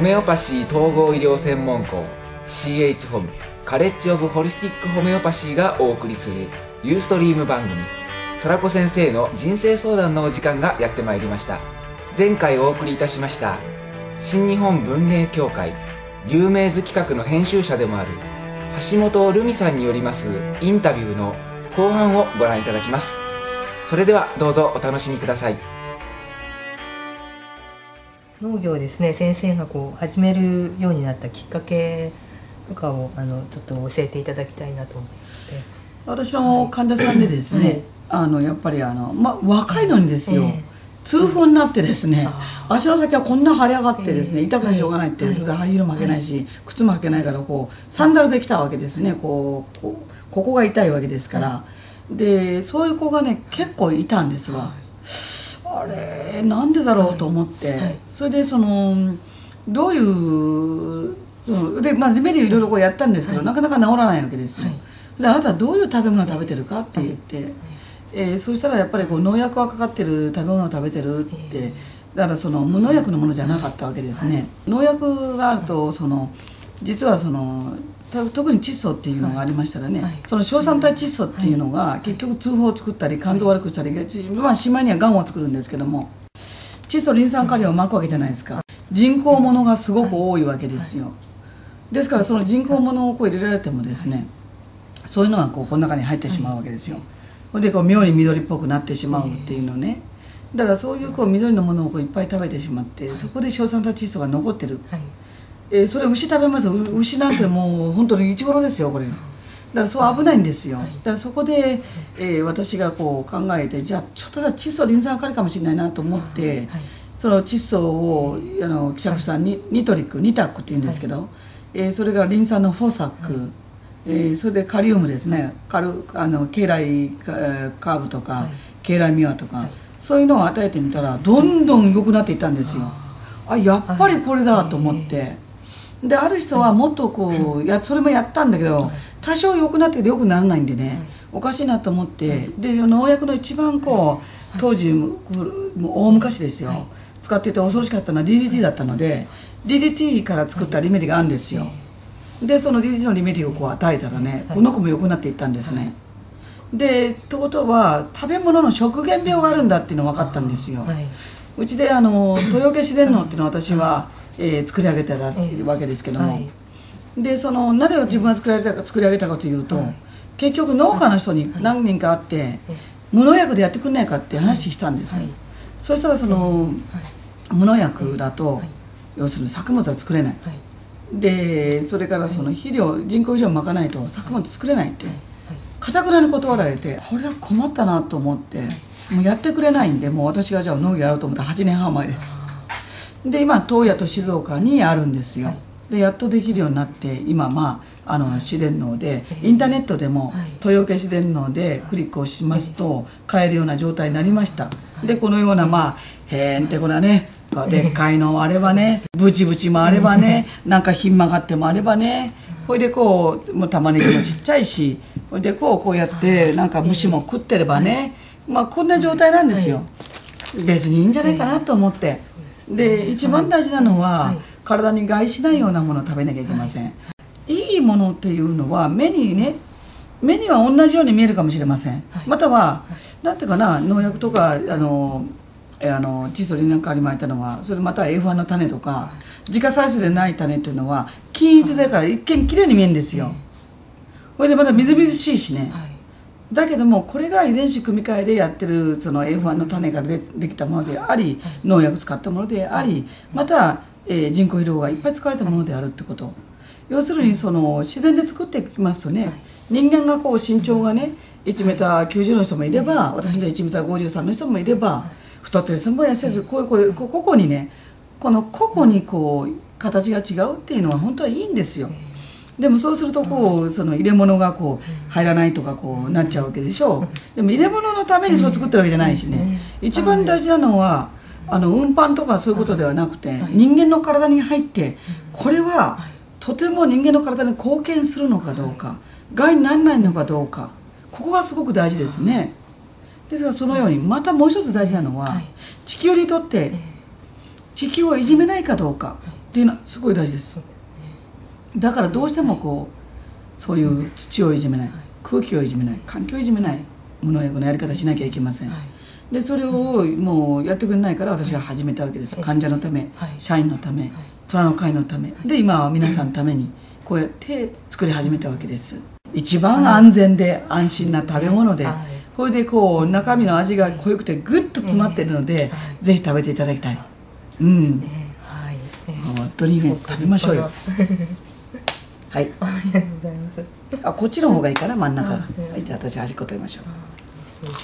ホメオパシー統合医療専門校 CH ホムカレッジオブホリスティックホメオパシーがお送りするユーストリーム番組トラコ先生の人生相談のお時間がやってまいりました。前回お送りいたしました新日本文芸協会有名図企画の編集者でもある橋本留美さんによりますインタビューの後半をご覧いただきます。それではどうぞお楽しみください。農業ですね先生がこう始めるようになったきっかけとかをあのちょっと教えていただきたいなと思いまして。私の患者さんでですね、はい、あのやっぱりあの、ま、若いのにですよ、えー、痛風になってですね、足の先はこんな腫れ上がってですね、痛くてしょうがないって、それでハイヒールも履けないし、靴も履けないからこうサンダルで来たわけですねこうここが痛いわけですから、でそういう子がね結構いたんですわ。あれなんでだろうと思って、それでそのどういうそでまあレメディいろいろこうやったんですけど、なかなか治らないわけですよ。であなたはどういう食べ物を食べてるかって言って、えー、そしたらやっぱりこう農薬がかかってる食べ物を食べてるって。だからその無農薬のものじゃなかったわけですね、農薬があるとその実はその特に窒素っていうのがありましたらね、はい、その硝酸体窒素っていうのが結局痛風を作ったり肝臓を悪くしたり、まあ、しまいにはがんを作るんですけども窒素リン酸カリを巻くわけじゃないですか。人工ものがすごく多いわけですよ。ですからその人工ものをこう入れられてもですねそういうのはこうこの中に入ってしまうわけですよ。でこう妙に緑っぽくなってしまうっていうのね。だからそういうこう緑のものをこういっぱい食べてしまってそこで硝酸体窒素が残ってる、はいえー、それ牛食べます？牛なんてもう本当にイチゴロですよこれだからそう危ないんですよ。だからそこで、えー、私がこう考えてじゃあちょっと窒素リン酸カリかもしれないなと思って、その窒素をあの希釈したニニトリックニタックっていうんですけど、えー、それからリン酸のフォーサック、えー、それでカリウムですね。カルあのケイライカーブとか、ケイライミワとか、そういうのを与えてみたらどんどん良くなっていったんですよ。あやっぱりこれだと思って。である人はもっとこうやそれもやったんだけど多少良くなって良くならないんでね。おかしいなと思ってで農薬の一番こう当時も大昔ですよ。使ってて恐ろしかったのは DDT だったので DDT から作ったリメディがあるんですよ。でその DDT のリメディをこう与えたらねこの子も良くなっていったんですね。でってことは食べ物の食原病があるんだっていうの分かったんですよ。うちであの豊消し電脳っていうのを私はえー、作り上げたわけですけども、はい、でそのなぜ自分が作り上げたか作り上げたかというと、はい、結局農家の人に何人か会って、無農薬でやってくんないかって話したんです、はい、そしたらその、無農薬だと、要するに作物は作れない、でそれからその肥料人工肥料をまかないと作物作れないってかたくなに断られてこれは困ったなと思ってもうやってくれないんでもう私がじゃあ農業やろうと思ったら8年半前ですで今東野と静岡にあるんですよ、はい、でやっとできるようになって今まああの自然農でインターネットでも豊岡自然農でクリックをしますと買えるような状態になりました。でこのようなまあへんてこなねでっかいのもあればねブチブチもあればねなんかひん曲がってもあればねほいでこうもう玉ねぎもちっちゃいしほいでこうこうやってなんか虫も食ってればねまあこんな状態なんですよ。別にいいんじゃないかなと思って。で一番大事なのは、体に害しないようなものを食べなきゃいけません、い、いものっていうのは目にね目には同じように見えるかもしれません、または何ていうかな農薬とかあのあのチソリなんかに巻いたのはそれまた F1 の種とか自家採取でない種っていうのは均一だから一見きれいに見えるんですよ。これでまたみずみずしいしね、だけどもこれが遺伝子組み換えでやってるその F1 の種からでできたものであり農薬使ったものでありまた、えー、人工肥料がいっぱい使われたものであるってこと。要するにその自然で作っていきますとね人間がこう身長がね1メーター90の人もいれば私みたいに1メーター53の人もいれば太ってる人も痩せるこういうこう個々にねこの個々にこう形が違うっていうのは本当はいいんですよ。でもそうするとこうその入れ物がこう入らないとかこうなっちゃうわけでしょ。うでも入れ物のためにそう作ってるわけじゃないしね。一番大事なのはあの運搬とかそういうことではなくて人間の体に入ってこれはとても人間の体に貢献するのかどうか害にならないのかどうかここがすごく大事ですね。ですがそのようにまたもう一つ大事なのは地球にとって地球をいじめないかどうかっていうのはすごい大事ですだからどうしてもこうそういう土をいじめない空気をいじめない環境をいじめない無農薬のやり方しなきゃいけません、でそれをもうやってくれないから私が始めたわけです。患者のため社員のため虎の会のため。で今は皆さんのためにこうやって作り始めたわけです。一番安全で安心な食べ物で、それでこう中身の味が濃ゆくてグッと詰まってるので、ぜひ食べていただきたい。うん、はい、本当にね食べましょうよはい。ありがとうございます。あこっちの方がいいかな真ん中。は。いじゃあ私端っこ取りましょそうそ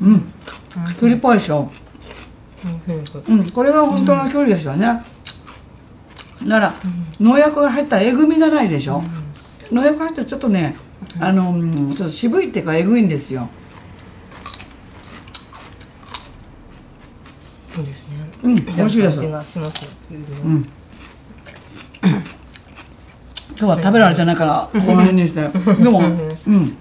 うん。栗っぽいでしょ。うんこれが本当の距離ですよね、なら農薬が入ったらえぐみがないでしょ、農薬入ったらちょっとねあのうんちょっと渋いっていうかえぐいんですよそうですねうん美味しいです。うん。今日は食べられてないからこの辺にして。でもうん。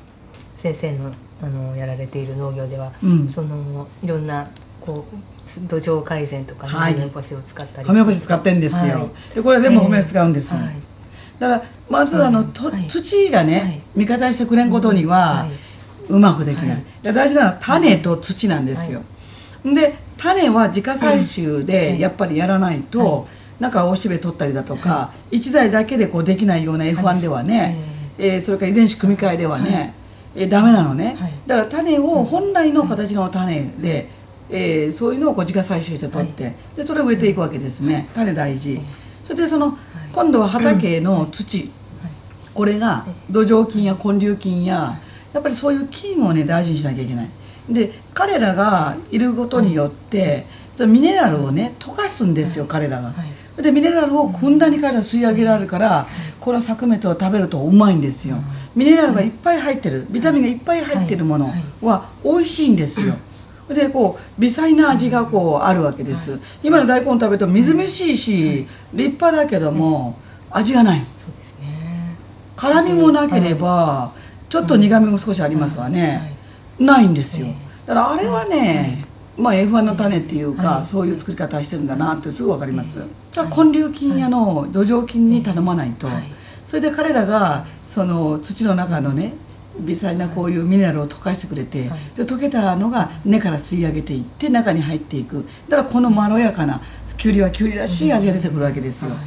先生のあのやられている農業では、うん。そのいろんなこう土壌改善とかね、はい。ホメオパシーを使ったりホメオパシー使ってんですよ、はい。でこれ全部ホメオパシー使うんですよ、はい。だからまずあの、とはい。土がね、はい。味方してくれんことには、はい。うまくできない、はい。で大事なのは種と土なんですよ、で種は自家採集でやっぱりやらないと、はい。なんかおしべ取ったりだとか、一台だけでこうできないような F1 ではね、えーそれから遺伝子組み換えではね、えーダメなのね、はい。だから種を本来の形の種で、えーそういうのをこう自家採集して取って、でそれを植えていくわけですね、種大事、それでその、今度は畑の土、これが土壌菌や根粒菌ややっぱりそういう菌をね大事にしなきゃいけないで彼らがいることによって、そのミネラルをね溶かすんですよ、彼らが、はい。でミネラルをふんだんに彼ら吸い上げられるから、この作物を食べるとうまいんですよ、ミネラルがいっぱい入ってる。ビタミンがいっぱい入ってるものは美味しいんですよ、でこう微細な味がこうあるわけです、今の大根食べるとみずみずしいし、立派だけども味がない。辛みもなければちょっと苦みも少しありますわね、ないんですよ。だからあれはね、まあ F1 の種っていうか、はい。そういう作り方してるんだなってすぐ分かります、だから根粒菌やの土壌菌に頼まないと、はい。それで彼らがその土の中のね微細なこういうミネラルを溶かしてくれて、はい。で溶けたのが根から吸い上げていって中に入っていく。だからこのまろやかなきゅうりはきゅうりらしい味が出てくるわけですよ、はい。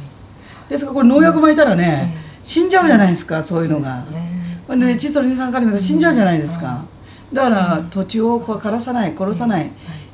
ですからこれ農薬巻いたらね、死んじゃうじゃないですかそういうのが。ね。窒素リン酸カリ死んじゃうじゃないですか、だから土地をこう枯らさない殺さない、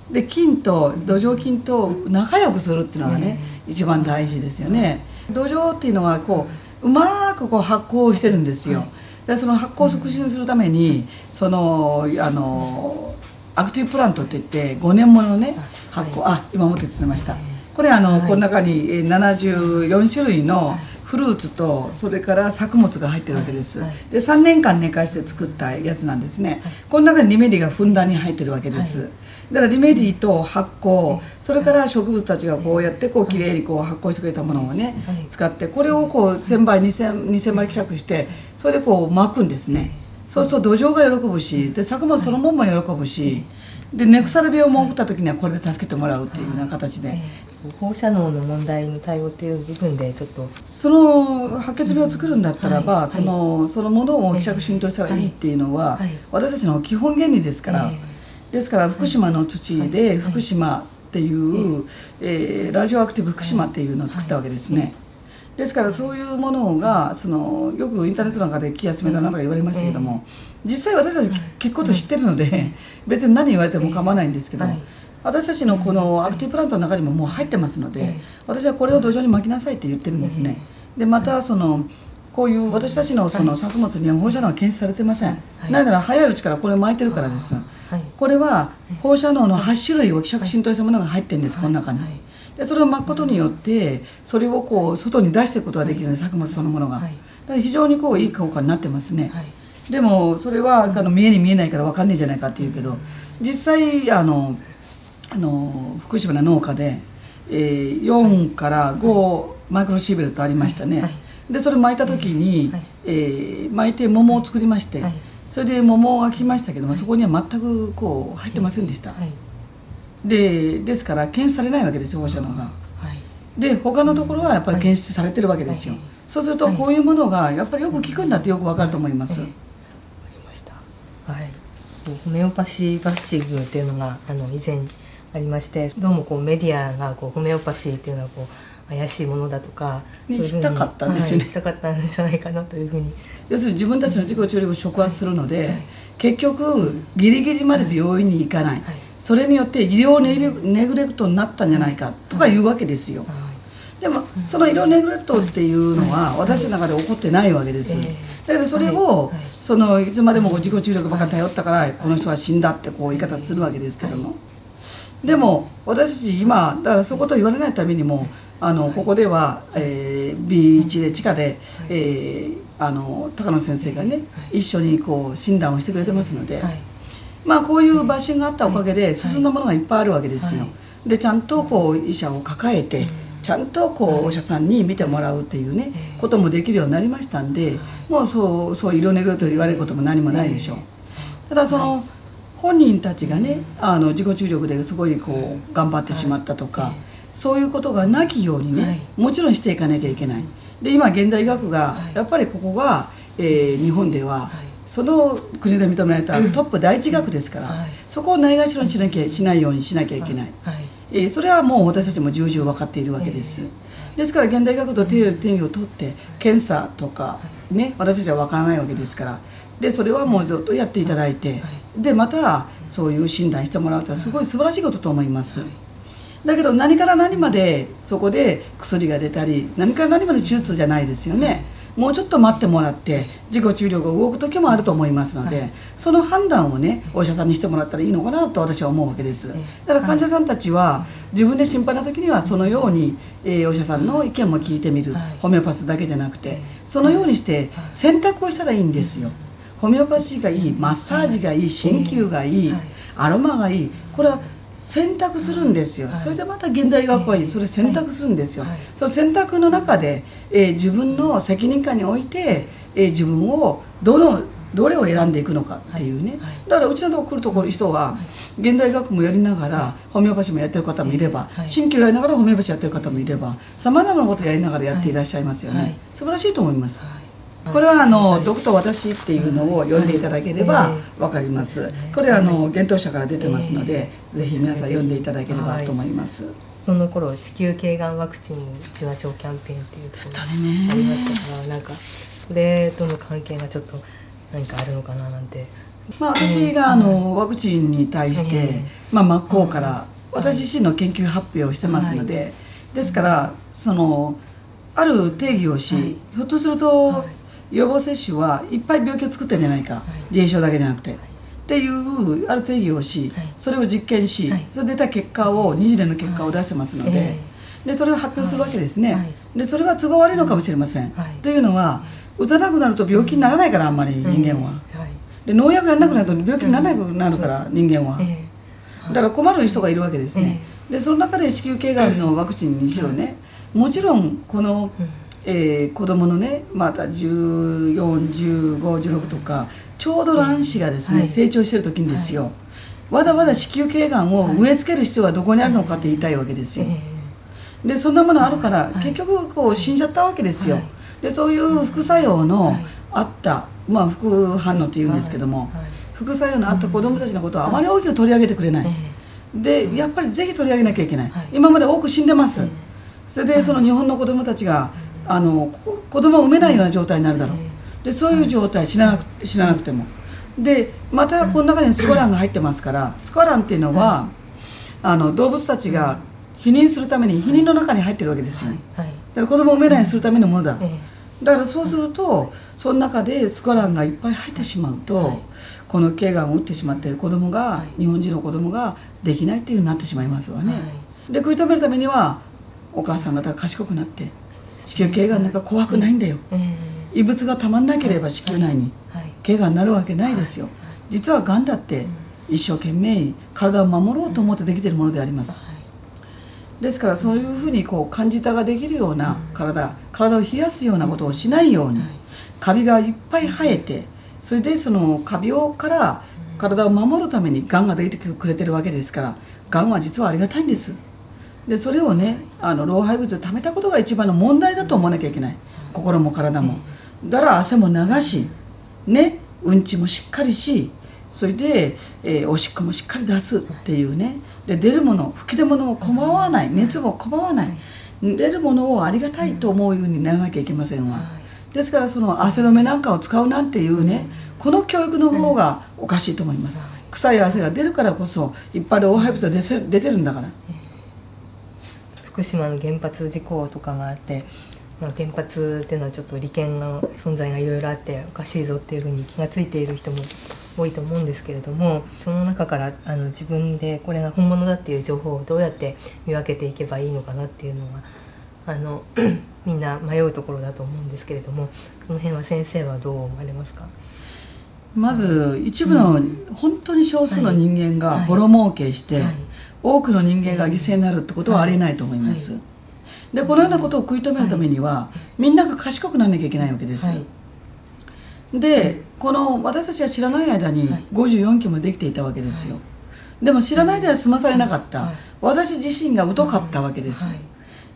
で菌と土壌菌と仲良くするっていうのがね、一番大事ですよね。土壌っていうのはこううまくこう発酵してるんですよ、でその発酵を促進するためにそのあのアクティブプラントって言って5年ものね発酵、あ今持ってきてました。これあの、はい。この中にえー74種類のフルーツとそれから作物が入ってるわけです、はいで3年間寝かして作ったやつなんですね、この中にリメディがふんだんに入ってるわけです、はい。だからリメディと発酵それから植物たちがこうやってこうきれいにこう発酵してくれたものをね、はい。使ってこれをこう1000倍2000 2000倍希釈してそれでこう巻くんですね。そうすると土壌が喜ぶしで作物そのもんも喜ぶしで根腐れ病も起きた時にはこれで助けてもらうっていうような形で。放射能の問題の対応っていう部分でちょっと。その白血病を作るんだったらば、はいそのそのものを希釈浸透したらいいっていうのは、はい。私たちの基本原理ですから、えですから福島の土ではい。福島っていう、えーラジオアクティブ福島っていうのを作ったわけですね、ですからそういうものがそのよくインターネットなんかで気休めだなとか言われましたけども、実際私たち聞くこと知ってるので、別に何言われても構わないんですけど、はい。私たちのこのアクティブプラントの中にももう入ってますので、ええ私はこれを土壌に巻きなさいって言ってるんですね、でまたそのこういう私たちのその作物には放射能は検出されてません、はい。なぜなら早いうちからこれを巻いてるからです、はい。これは放射能の8種類を希釈浸透したものが入ってるんです、この中に、はいでそれを巻くことによってそれをこう外に出していくことができるので作物そのものが、はい。だから非常にこういい効果になってますね、はい。でもそれはあの見えに見えないから分かんないじゃないかって言うけど実際あのあの福島の農家で、えー4から5マイクロシーベルトありましたね、はい。でそれ巻いた時に、はい。えー巻いて桃を作りまして、はい。それで桃が来ましたけどもそこには全くこう入ってませんでした、はいでですから検出されないわけですよ放射能が。はい。で他のところはやっぱり検出されてるわけですよ、はい。そうするとこういうものがやっぱりよく効くんだってよくわかると思います、ええ。わかりました。はい。こうホメオパシーバッシングっていうのがあの以前ありましてどうもこうメディアがこうホメオパシーっていうのはこう怪しいものだとかしたかったんですよね。はいしたかったんじゃないかなというふうに。要するに自分たちの自己注力を触発するので、結局ギリギリまで病院に行かない、はいそれによって医療ネグレネグレクトになったんじゃないかとか言うわけですよ、はでもその医療ネグレクトっていうのは私の中で起こってないわけです、えだけどそれを、そのいつまでも自己注力ばっかり頼ったからこの人は死んだってこう言い方するわけですけども、でも私たち今だからそういうことを言われないためにもあのここでは、えー B1 で地下で、えーあの高野先生がね、一緒にこう診断をしてくれてますので、まあこういうバッシングがあったおかげで進んだものがいっぱいあるわけですよ。はい。でちゃんとこう医者を抱えて、ちゃんとこうお医者さんに見てもらうっていうね、ええこともできるようになりましたんで、もうそうそう色ネグレと言われることも何もないでしょう。ただその、本人たちがねあの自己注力ですごいこう頑張ってしまったとか、はい。そういうことがなきようにね、はい。もちろんしていかなきゃいけない。で今現代医学がはい。やっぱりここが、えー日本では、はいその国で認められたトップ第一学ですから、はい。そこをないがしろにしなきゃしないようにしなきゃいけない、はい。えーそれはもう私たちも重々分かっているわけです、ですから現代医学と手手を取って検査とか、ね、私たちは分からないわけですから。でそれはもうずっとやっていただいて、でまたそういう診断してもらうとはすごい素晴らしいことと思います、だけど何から何までそこで薬が出たり何から何まで手術じゃないですよね、もうちょっと待ってもらって自己注力が動く時もあると思いますので、その判断をねお医者さんにしてもらったらいいのかなと私は思うわけです。だから患者さんたちは自分で心配な時にはそのように、えーお医者さんの意見も聞いてみる、はい。ホメオパスだけじゃなくてそのようにして選択をしたらいいんですよ。ホメオパシーがいいマッサージがいい鍼灸がいいはい。アロマがいい。これは選択するんですよ、はい。それでまた現代医学はい。いそれ選択するんですよ、はい。その選択の中で、えー自分の責任感において、えー自分をどのどれを選んでいくのかっていうね、だからうちのとこ来るところ人は現代医学もやりながらホメオパシーもやってる方もいればはい。鍼灸やりながらホメオパシーやってる方もいればさまざまなことをやりながらやっていらっしゃいますよね、はい。素晴らしいと思います、はいこれはあの、はいドクター私っていうのを読んでいただければわかります、はいこれはあの幻冬舎から出てますので、えぜひ皆さん読んでいただければと思います、その頃子宮頸がんワクチンを打ちましょうキャンペーンっていうところ本当にね。ありましたからなんかそれとの関係がちょっと何かあるのかななんて。まあ、私があのワクチンに対して、えまあ、真っ向から私自身の研究発表をしてますので、ですからそのある定義をし、はい。ひょっとすると、はい予防接種はいっぱい病気を作ってるんじゃないか、い。自閉症だけじゃなくて。っていうある定義をし、はい。それを実験し、はい。それで出た結果を20年の結果を出してますので,、えでそれを発表するわけですね、はい。でそれは都合悪いのかもしれません、はい。というのは打たなくなると病気にならないからあんまり人間は、で農薬やらなくなると病気にならなくなるから、人間は、えだから困る人がいるわけですね、でその中で子宮頸がんのワクチンにしろね、もちろんこの、うんえー子供のねまた141516とかちょうど卵子がですね、はい。成長してる時にですよ、わざわざ子宮頸がんを植え付ける必要がどこにあるのかって言いたいわけですよ、えでそんなものあるから、はい。結局こう死んじゃったわけですよ、はい。でそういう副作用のはい。あった、まあ副反応っていうんですけども、はい。副作用のあった子供たちのことはあまり大きく取り上げてくれない、でやっぱりぜひ取り上げなきゃいけない、はい。今まで多く死んでます、えそれでその日本の子供たちがあのこ子供を産めないような状態になるだろう、でそういう状態知らなく知らなくても。でまたこの中にスコランが入ってますからスコランっていうのはあの動物たちが避妊するために避妊の中に入ってるわけですよ、だから子供を産めないようにするためのものだ、えだからそうするとその中でスコランがいっぱい入ってしまうと、はい。この頸がんを打ってしまって子供が、はい。日本人の子供ができないっていうふうになってしまいますわね、はで食い止めるためにはお母さん方が賢くなって子宮頸がんなんか怖くないんだよ、え異物がたまんなければ子宮内にはい。頸がんになるわけないですよ、実はがんだって一生懸命体を守ろうと思ってできているものであります、ですからそういうふうにこう感じたができるような体体を冷やすようなことをしないように、はい。カビがいっぱい生えてそれでそのカビをから体を守るためにがんができてくれてるわけですからがんは実はありがたいんですでそれをねあの老廃物を貯めたことが一番の問題だと思わなきゃいけない。心も体も。だから汗も流しねうんちもしっかりしそれで、えーおしっこもしっかり出すっていうね。で出るもの吹き出物も構わない。熱も構わない。出るものをありがたいと思うようにならなきゃいけませんわ。ですからその汗止めなんかを使うなんていうねこの教育の方がおかしいと思います。臭い汗が出るからこそいっぱい老廃物が出てるんだから福島の原発事故とかがあって、まあ、原発っていうのはちょっと利権の存在がいろいろあっておかしいぞっていうふうに気がついている人も多いと思うんですけれどもその中からあの自分でこれが本物だっていう情報をどうやって見分けていけばいいのかなっていうのがあの みんな迷うところだと思うんですけれどもこの辺は先生はどう思われますか？まず一部の本当に少数の人間がボロ儲けしてはい。多くの人間が犠牲になるってことはありえないと思います、はでこのようなことを食い止めるためには、みんなが賢くならなきゃいけないわけです、はい。でこの私たちが知らない間にはい。54期もできていたわけですよ、でも知らないでは済まされなかった、はい。私自身が疎かったわけです、はい。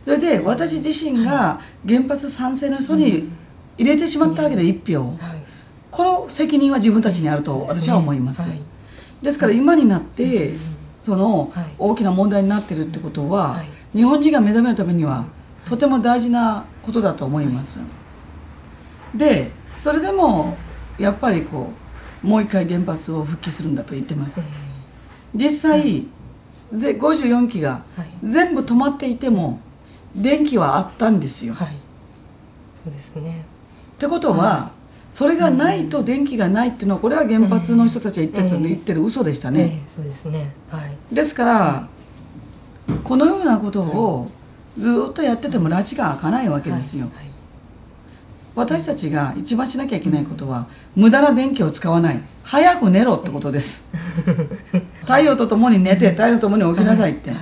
それで私自身が原発賛成の人に入れてしまったわけで一票、はいこの責任は自分たちにあると私は思います、はい。ですから今になってそのはい。大きな問題になってるってことは、はい。日本人が目覚めるためにはとても大事なことだと思います、でそれでもやっぱりこうもう一回原発を復帰するんだと言ってます。実際で54基がはい。全部止まっていても電気はあったんですよ、はい。そうですね。ってことは、それがないと電気がないっていうのはこれは原発の人たちが言ってる,、うん言ってる嘘でしたね、ええそうですね。はい。ですからこのようなことをずっとやってても拉致が開かないわけですよ、はい私たちが一番しなきゃいけないことは無駄な電気を使わない。早く寝ろってことです。太陽とともに寝て太陽とともに起きなさいって、はい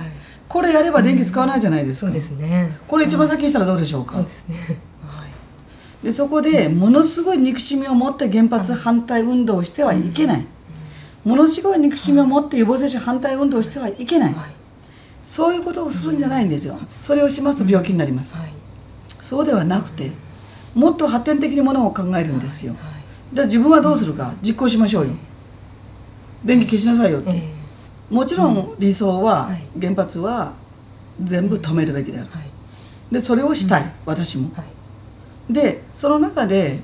これやれば電気使わないじゃないですか、そうですね。これ一番先にしたらどうでしょうか、そうですね。はいでそこでものすごい憎しみを持って原発反対運動をしてはいけない、ものすごい憎しみを持って予防接種反対運動をしてはいけない、はい。そういうことをするんじゃないんですよ。それをしますと病気になります、はい。そうではなくてもっと発展的にものを考えるんですよ。はい。じゃあ自分はどうするか。実行しましょうよ。電気消しなさいよって、えもちろん理想ははい。原発は全部止めるべきであるでそれをしたい、私も。はいでその中で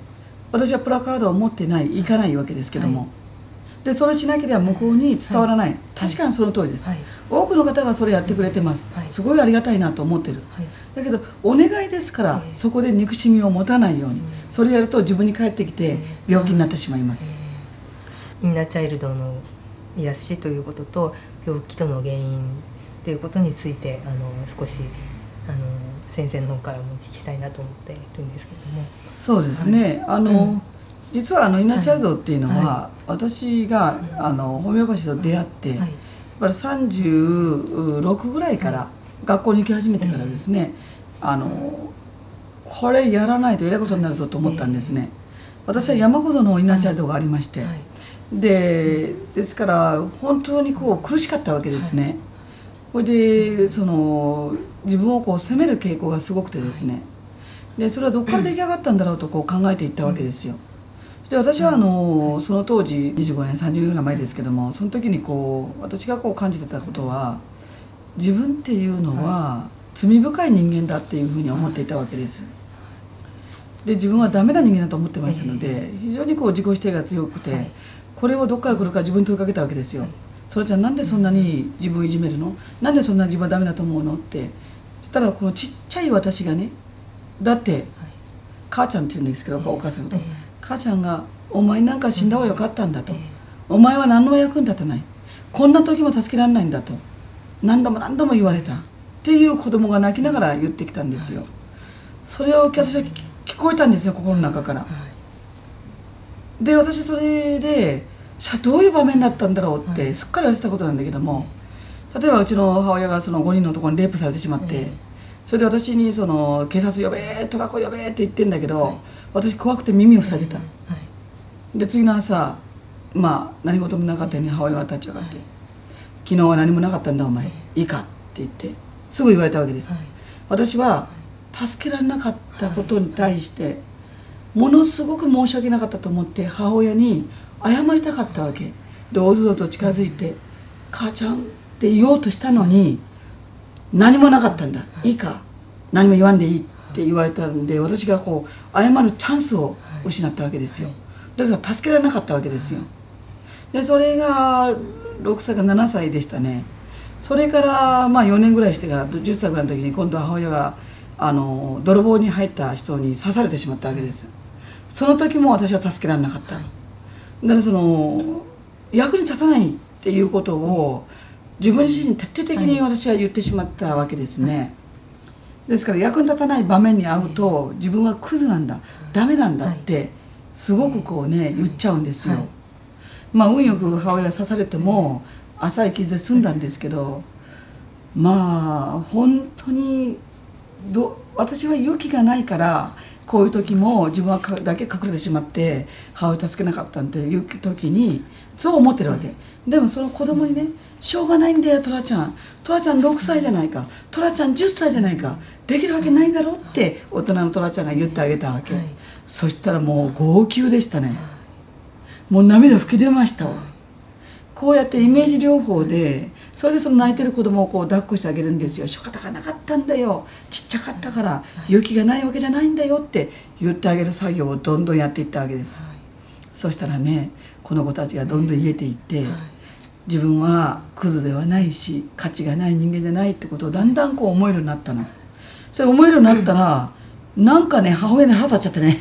私はプラカードを持ってない行かないわけですけども、はい。でそれしなければ向こうに伝わらない、確かにその通りです、はい。多くの方がそれやってくれてます、はい。すごいありがたいなと思ってる。はい。だけどお願いですから、ええ。そこで憎しみを持たないように、うん。それやると自分に返ってきてええ。病気になってしまいます、インナーチャイルドの癒しということと病気との原因ということについてあの少しあの先生の方からもお聞きしたいなと思っているんですけれども。そうですね、あの、うん。実はあのインナーチャイルドっていうのは、は私があのホメオパシーと出会って、はい。やっぱり36ぐらいから、学校に行き始めてからですね、あのこれやらないとえらいことになるぞと思ったんですね、私は山ほどのインナーチャイルドがありまして、はい。でですから本当にこう苦しかったわけですね、それでその自分をこう責める傾向がすごくてですね。でそれはどこから出来上がったんだろうとこう考えていったわけですよ。で私はあのその当時25年30年ぐらい前ですけどもその時にこう私がこう感じてたことは自分っていうのは罪深い人間だっていうふうに思っていたわけです。で自分はダメな人間だと思ってましたので非常にこう自己否定が強くて、はい。これをどっから来るか自分に問いかけたわけですよ「それちゃんなんでそんなに自分をいじめるの？なんでそんな自分はダメだと思うの?」ってたらこのちっちゃい私がねだって母ちゃんって言うんですけどお母さんのこと。ええ。母ちゃんが「お前なんか死んだ方がよかったんだ」と。ええ「お前は何の役に立たない。こんな時も助けられないんだ」と。何度も何度も言われた。っていう子供が泣きながら言ってきたんですよ。それを私は聞聞こえたんですよ心の中から。はい。で私それでどういう場面だったんだろうっはい。てすっかり忘れてたことなんだけども例えばうちの母親がその5人の男にレイプされてしまって、ええそれで私にその警察呼べトラコ呼べって言ってんだけど、はい。私怖くて耳を塞いでた、はい。で次の朝まあ何事もなかったように母親が立ち上がって「昨日は何もなかったんだお前。い。いか」って言ってすぐ言われたわけです、はい。私は助けられなかったことに対してものすごく申し訳なかったと思って母親に謝りたかったわけ。でおずおずと近づいて「母ちゃん」って言おうとしたのに何もなかったんだ。い。いか。何も言わんでいいって言われたんで私がこう謝るチャンスを失ったわけですよ。ですから助けられなかったわけですよ。でそれが6歳か7歳でしたね。それからまあ4年ぐらいしてから10歳ぐらいの時に今度は母親があの泥棒に入った人に刺されてしまったわけです。その時も私は助けられなかった。だからその役に立たないっていうことを自分自身に徹底的に私は言ってしまったわけですね、ですから役に立たない場面に遭うと自分はクズなんだダメなんだってすごくこうね言っちゃうんですよ、はい。まあ運よく母親が刺されても浅い傷で済んだんですけどまあ本当にど私は勇気がないからこういう時も自分はかだけ隠れてしまって母親を助けなかったっていう時にそう思ってるわけ、でもその子供にね「しょうがないんだよトラちゃん。トラちゃん6歳じゃないか。トラちゃん10歳じゃないか。できるわけないだろ」って大人のトラちゃんが言ってあげたわけ、はい。そしたらもう号泣でしたね。もう涙吹き出ましたわ。こうやってイメージ療法でそれでその泣いてる子供をこう抱っこしてあげるんですよ。仕方がなかったんだよ。ちっちゃかったから勇気がないわけじゃないんだよって言ってあげる作業をどんどんやっていったわけです。そしたらねこの子たちがどんどん癒えていって自分はクズではないし価値がない人間でないってことをだんだんこう思えるようになったの。それ思えるようになったらなんかね母親に腹立っちゃってね。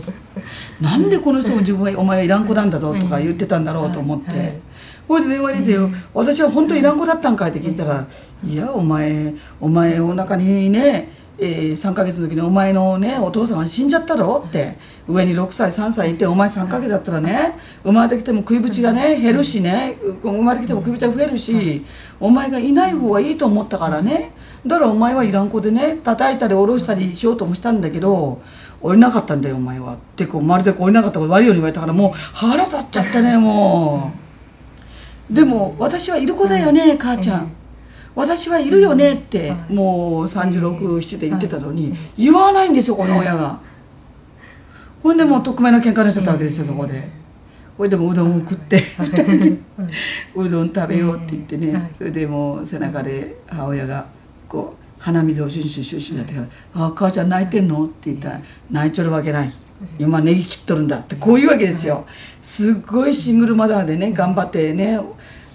なんでこの人も自分は「お前はいらん子なんだぞ」とか言ってたんだろうと思って。これで電話に出て「私は本当にいらん子だったんかい?」って聞いたら「いやお前お前お腹にね、えー3ヶ月の時にお前のねお父さんは死んじゃったろ」って。上に6歳3歳いてお前3ヶ月だったらね生まれてきても食いぶちがね減るしね生まれてきても食いぶちが増えるしお前がいない方がいいと思ったからね。だからお前はいらん子でね叩いたり下ろしたりしようともしたんだけど降りなかったんだよお前は。ってこうまるでこう降りなかったこと悪いように言われたからもう腹立っちゃってねもう。でも私はいる子だよね母ちゃん。私はいるよねってもう367で言ってたのに言わないんですよこの親が。ほんでもう匿名の喧嘩になっちゃったわけですよそこで。ほいでもうどんを食って。うどん食べようって言ってね、はい。それでもう背中で母親がこう鼻水をシュンシュンシュンシュンやってから「あ母ちゃん泣いてんの?」って言ったら「泣いちょるわけない今ネギ切っとるんだ」ってこういうわけですよ。すっごいシングルマザーでね頑張ってねあ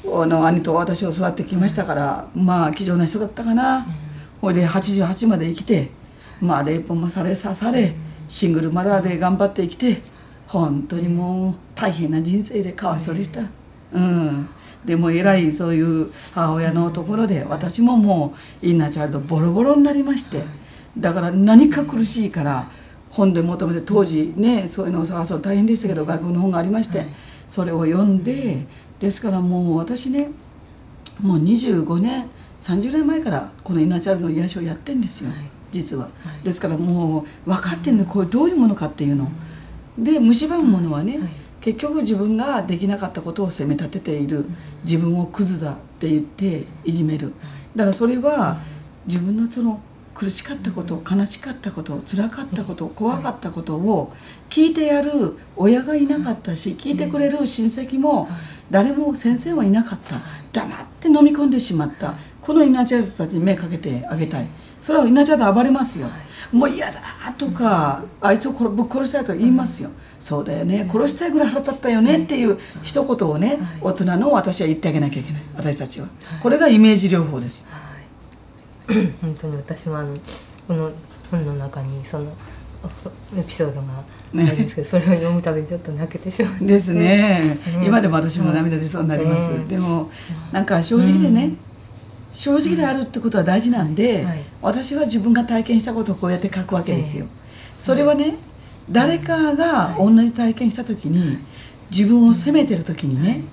の兄と私を育ってきましたからまあ気丈な人だったかな。ほいで88まで生きてまあレイプもされ刺されシングルマザーで頑張って生きて本当にもう大変な人生でかわいそうでした。うん。でも偉いそういう母親のところで私ももうインナーチャイルドボロボロになりましてだから何か苦しいから本で求めて当時ねそういうのを探すの大変でしたけど学部の本がありましてそれを読んでですからもう私ねもう25年30年前からこのインナーチャイルドの癒しをやってんですよ、はい。実は、はい。ですからもう分かってんのこれどういうものかっていうの、で蝕むものはね、はい。結局自分ができなかったことを責め立てている自分をクズだって言っていじめる。だからそれは自分のその苦しかったこと悲しかったこと辛かったこと怖かったことを聞いてやる親がいなかったし聞いてくれる親戚も誰も先生はいなかった。黙って飲み込んでしまった。このインナーチャイルドたちに目かけてあげたい。それはインナーチャイルド暴れますよ。もう嫌だとかあいつを殺ぶっ殺したいとか言いますよ。そうだよね。殺したいぐらい腹立ったよねっていう一言をね大人の私は言ってあげなきゃいけない。私たちは。これがイメージ療法です。はい。本当に私もあのこの本の中にその エピソードがあるんですけど、それを読むたびにちょっと泣けてしまってですね、うん。今でも私も涙出そうになります、うん。でもなんか正直でね、うん。正直であるってことは大事なんで、はい。私は自分が体験したことをこうやって書くわけですよ、それはね誰かが同じ体験した時に自分を責めてる時にね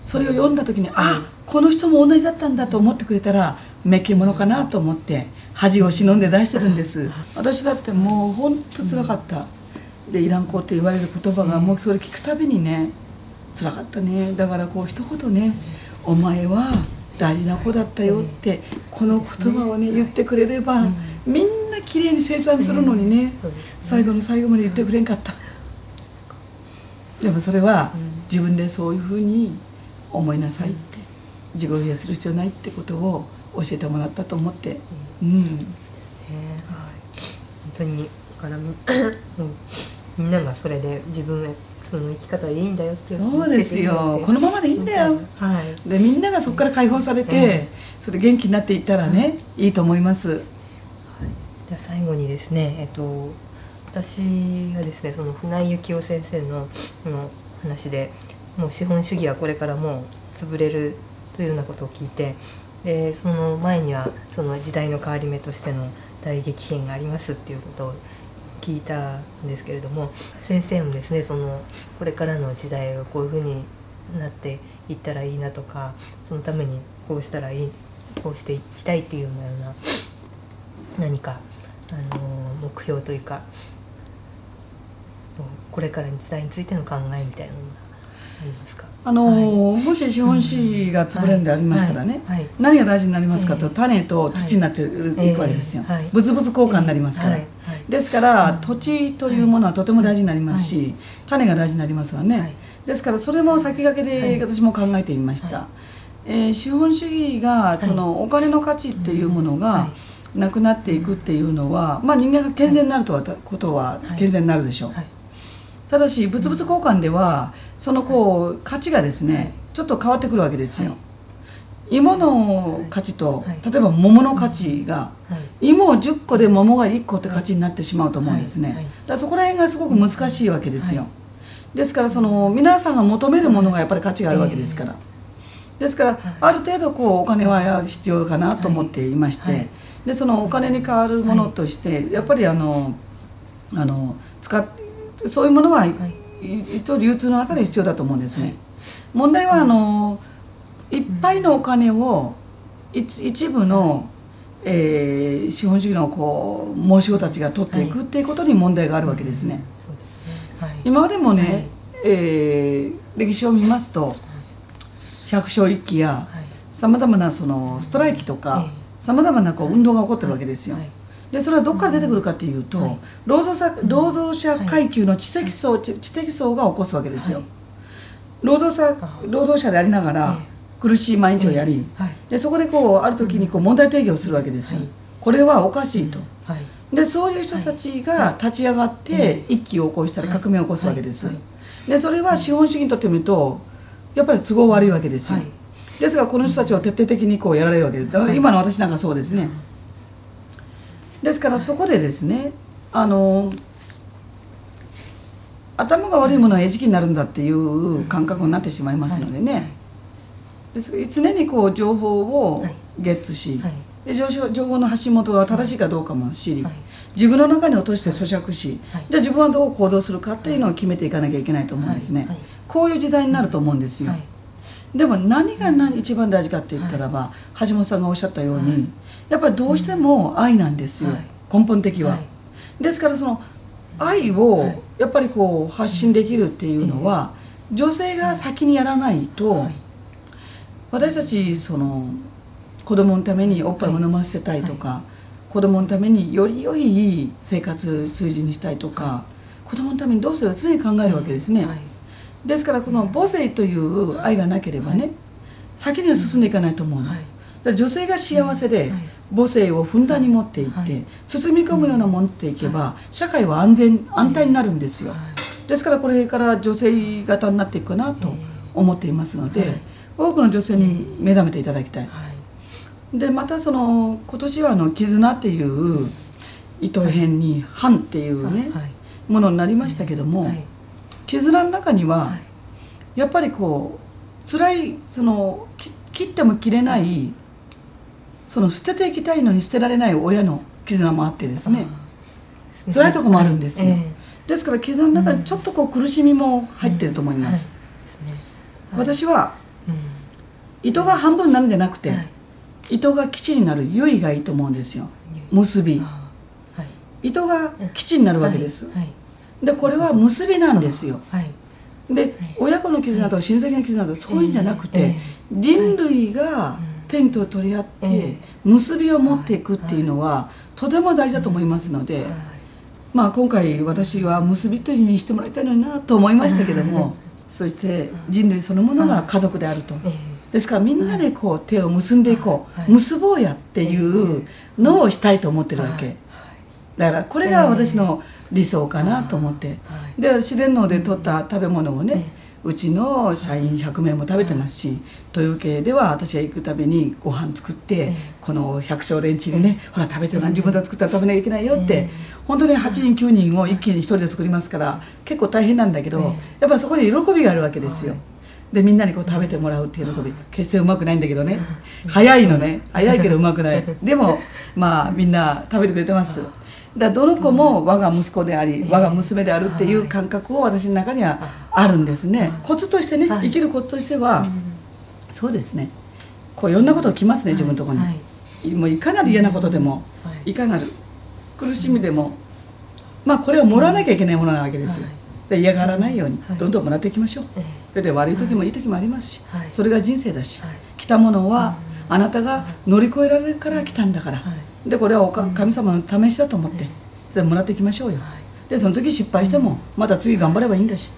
それを読んだ時に、あこの人も同じだったんだと思ってくれたらめっけものかなと思って恥を忍んで出してるんです。私だってもう本当つらかった、でいらん子って言われる言葉がもうそれ聞くたびにね辛かったね。だからこう一言ねお前は大事な子だったよってこの言葉をね言ってくれればみんな綺麗に生産するのにね最後の最後まで言ってくれんかった。でもそれは自分でそういうふうに思いなさいって自己否定する必要ないってことを教えてもらったと思って。うん。ねはい。本当にだからみうんみんながそれで自分その生き方でいいんだよってそうですよ。このままでいいんだよ。はい。でみんながそこから解放されて、えそれで元気になっていったらね、い。いと思います。では最後にですね、えっと、私がですねその船井幸雄先生のこの話でもう資本主義はこれからもう潰れるというようなことを聞いてでその前にはその時代の変わり目としての大激変がありますっていうことを聞いたんですけれども先生もですねそのこれからの時代をこういうふうになっていったらいいなとかそのためにこうしたらいいこうしていきたいっていうような何かあの目標というかこれからの時代についての考えみたいなのがありますか？あのーもし資本主義が潰れるんでありましたらね、はい。はい。何が大事になりますかと、ええ。種と土になっていくえ。えわけですよ、はい。物々交換になりますから、はい。はい。ですから、うん。土地というものはとても大事になりますし、種が大事になりますわね、はい。ですからそれも先駆けはい。で私も考えていました、はえー資本主義がそのお金の価値っていうものがはなくなっていくっていうのは、まあ、人間が健全になるとはことははい健全になるでしょう、はいただし物々交換ではそのこう価値がですねちょっと変わってくるわけですよ、はい。芋の価値と、はい。例えば桃の価値が、はい。芋を10個で桃が1個って価値になってしまうと思うんですね、だからそこら辺がすごく難しいわけですよ、はい。ですからその皆さんが求めるものがやっぱり価値があるわけですから、ですから、はい。ある程度こうお金は必要かなと思っていまして、でそのお金に代わるものとして、やっぱりあのあの使っそういうものは、はい。一応流通の中で必要だと思うんですね、問題はあのいっぱいのお金を一一部の、えー資本主義のこう申し子たちが取っていくっていうことに問題があるわけですね、今までもね、はい。えー歴史を見ますと百姓一揆やはい。さまざまなそのストライキとかえさまざまなこう運動が起こってるわけですよ、はいでそれはどこから出てくるかっていうと、はい。労働者労働者階級の知的層、知知的層が起こすわけですよ、はい。労働者あ労働者でありながらえ苦しい毎日をやり、はい。でそこでこうある時にこう問題提起をするわけですよ、はい。これはおかしいと。はい。でそういう人たちが立ち上がって一揆を起こしたり革命を起こすわけです、はい。はでそれは資本主義にとってみるとやっぱり都合悪いわけですよ、はい。ですがこの人たちを徹底的にこうやられるわけです。だから今の私なんかそうですね、ですからそこでですねあの頭が悪いものは餌食になるんだっていう感覚になってしまいますのでね、です常にこう情報をはい。ゲッツし、はい。で情報情報の発信元が正しいかどうかも知り、はい。自分の中に落として咀嚼し、はい。じゃあ自分はどう行動するかっていうのを決めていかなきゃいけないと思うんですね、こういう時代になると思うんですよ、はい。でも何が何一番大事かって言ったらば、橋本さんがおっしゃったように、はいやっぱりどうしても愛なんですよ、はい。根本的は、はい。ですからその愛はをい。やっぱりこう発信できるっていうのは、女性が先にやらないと、はい。私たちその子供のためにおっぱいを飲ませたいとか、子供のためにより良い生活水準にしたいとか、子供のためにどうするか常に考えるわけですね、はい。ですからこの母性という愛がなければね、はい。先には進んでいかないと思うの、はい。女性が幸せではい母性をふんだんに持っていって、はい。包み込むようなものっていけば、社会は安全安泰になるんですよ、はい。ですからこれから女性型になっていくかなと思っていますので、はい。多くの女性に目覚めていただきたい、はい。でまたその今年はあの「絆」っていう糸編に「反」っていうね、はい。ものになりましたけども、はい。絆の中には、はい。やっぱりこう辛いそのき切っても切れないその捨てていきたいのに捨てられない親の絆もあってですね。辛いとこもあるんですよ。えですから絆の中にちょっとこう苦しみも入ってると思います、私はうん糸が半分になるんじゃなくて、はい。糸が基地になる結いがいいと思うんですよ。結び。糸が基地になるわけです、はい。でこれは結びなんですよ。はい。で親子の絆とか親戚の絆とかそういうんじゃなくて人類が天と取り合って結びを持っていくっていうのはとても大事だと思いますので、まあ、今回私は結びというにしてもらいたいのになと思いましたけどもそして人類そのものが家族であると。ですからみんなでこう手を結んでいこう。結ぼうやっていうのをしたいと思ってるわけ。だからこれが私の理想かなと思って。で自然農で取った食べ物をねうちの社員100名も食べてますし豊家では私が行くたびにご飯作ってこの百姓連中にねほら食べてな自分で作ったら食べなきゃいけないよって本当に8人9人を一気に1人で作りますから結構大変なんだけどやっぱそこに喜びがあるわけですよ。でみんなにこう食べてもらうっていう喜び。決してうまくないんだけどね。早いのね。早いけどうまくない。でもまあみんな食べてくれてますだどの子も我が息子であり我が娘であるっていう感覚を私の中にはあるんですね。コツとしてね生きるコツとしてはそうですね。こういろんなことが来ますね自分のところにもういかなる嫌なことでもい。かなる。苦しみでもまあこれをもらわなきゃいけないものなわけですよ。で嫌がらないようにどんどんもらっていきましょう、それで悪い時もい。い時もありますし、それが人生だし、来たものはあなたが乗り越えられるから来たんだから、でこれはお神様の試しだと思ってそれもらっていきましょうよ、でその時失敗してもまた次頑張ればいいんだし。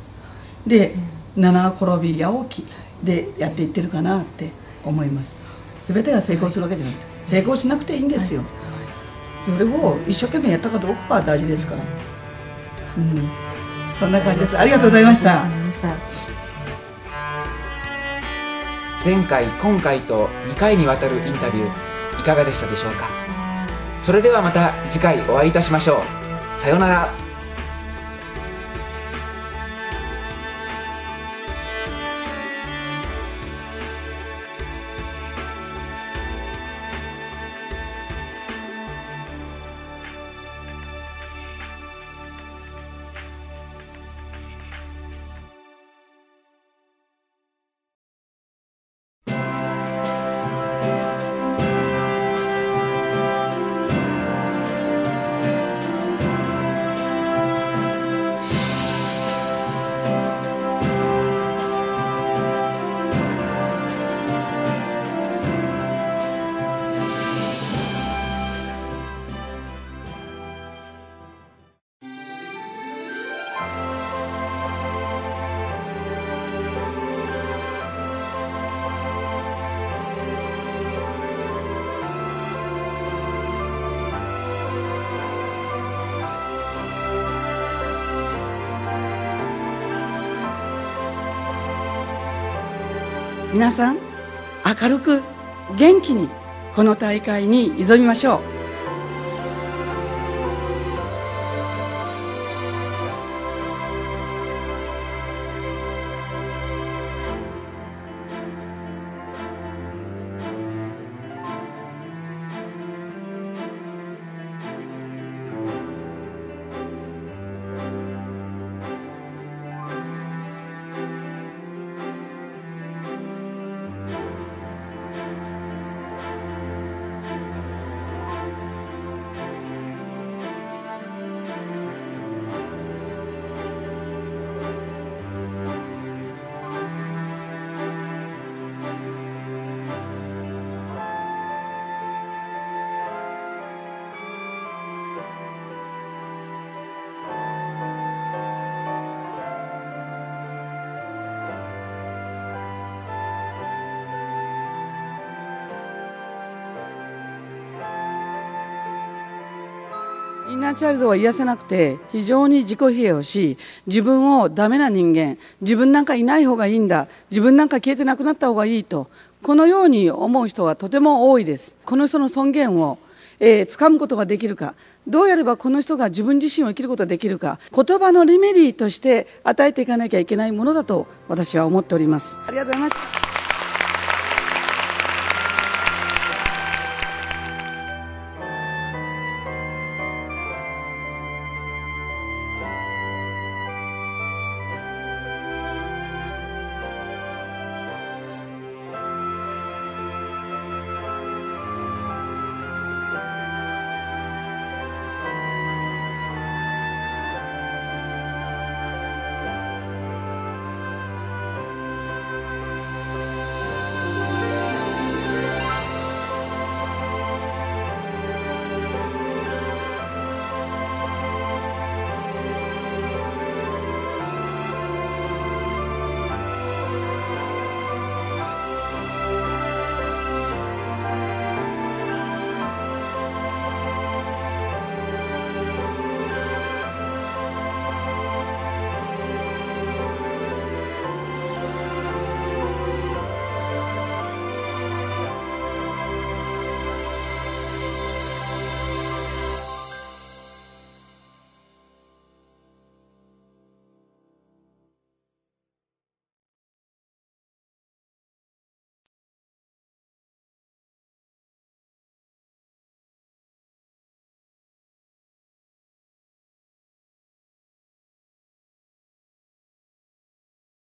で七転び八起きでやっていってるかなって思います。全てが成功するわけじゃなくて成功しなくていいんですよ。それを一生懸命やったかどうかが大事ですから。うん。そんな感じです。ありがとうございました。前回今回と2回にわたるインタビューいかがでしたでしょうか？それではまた次回お会いいたしましょう。さようなら。皆さん明るく元気にこの大会に挑みましょう。ナチャイルドは癒せなくて非常に自己否定をし自分をダメな人間自分なんかいない方がいいんだ自分なんか消えてなくなった方がいいとこのように思う人はとても多いです。この人の尊厳をえー、掴むことができるか。どうやればこの人が自分自身を生きることができるか。言葉のリメディーとして与えていかなきゃいけないものだと私は思っております。ありがとうございました。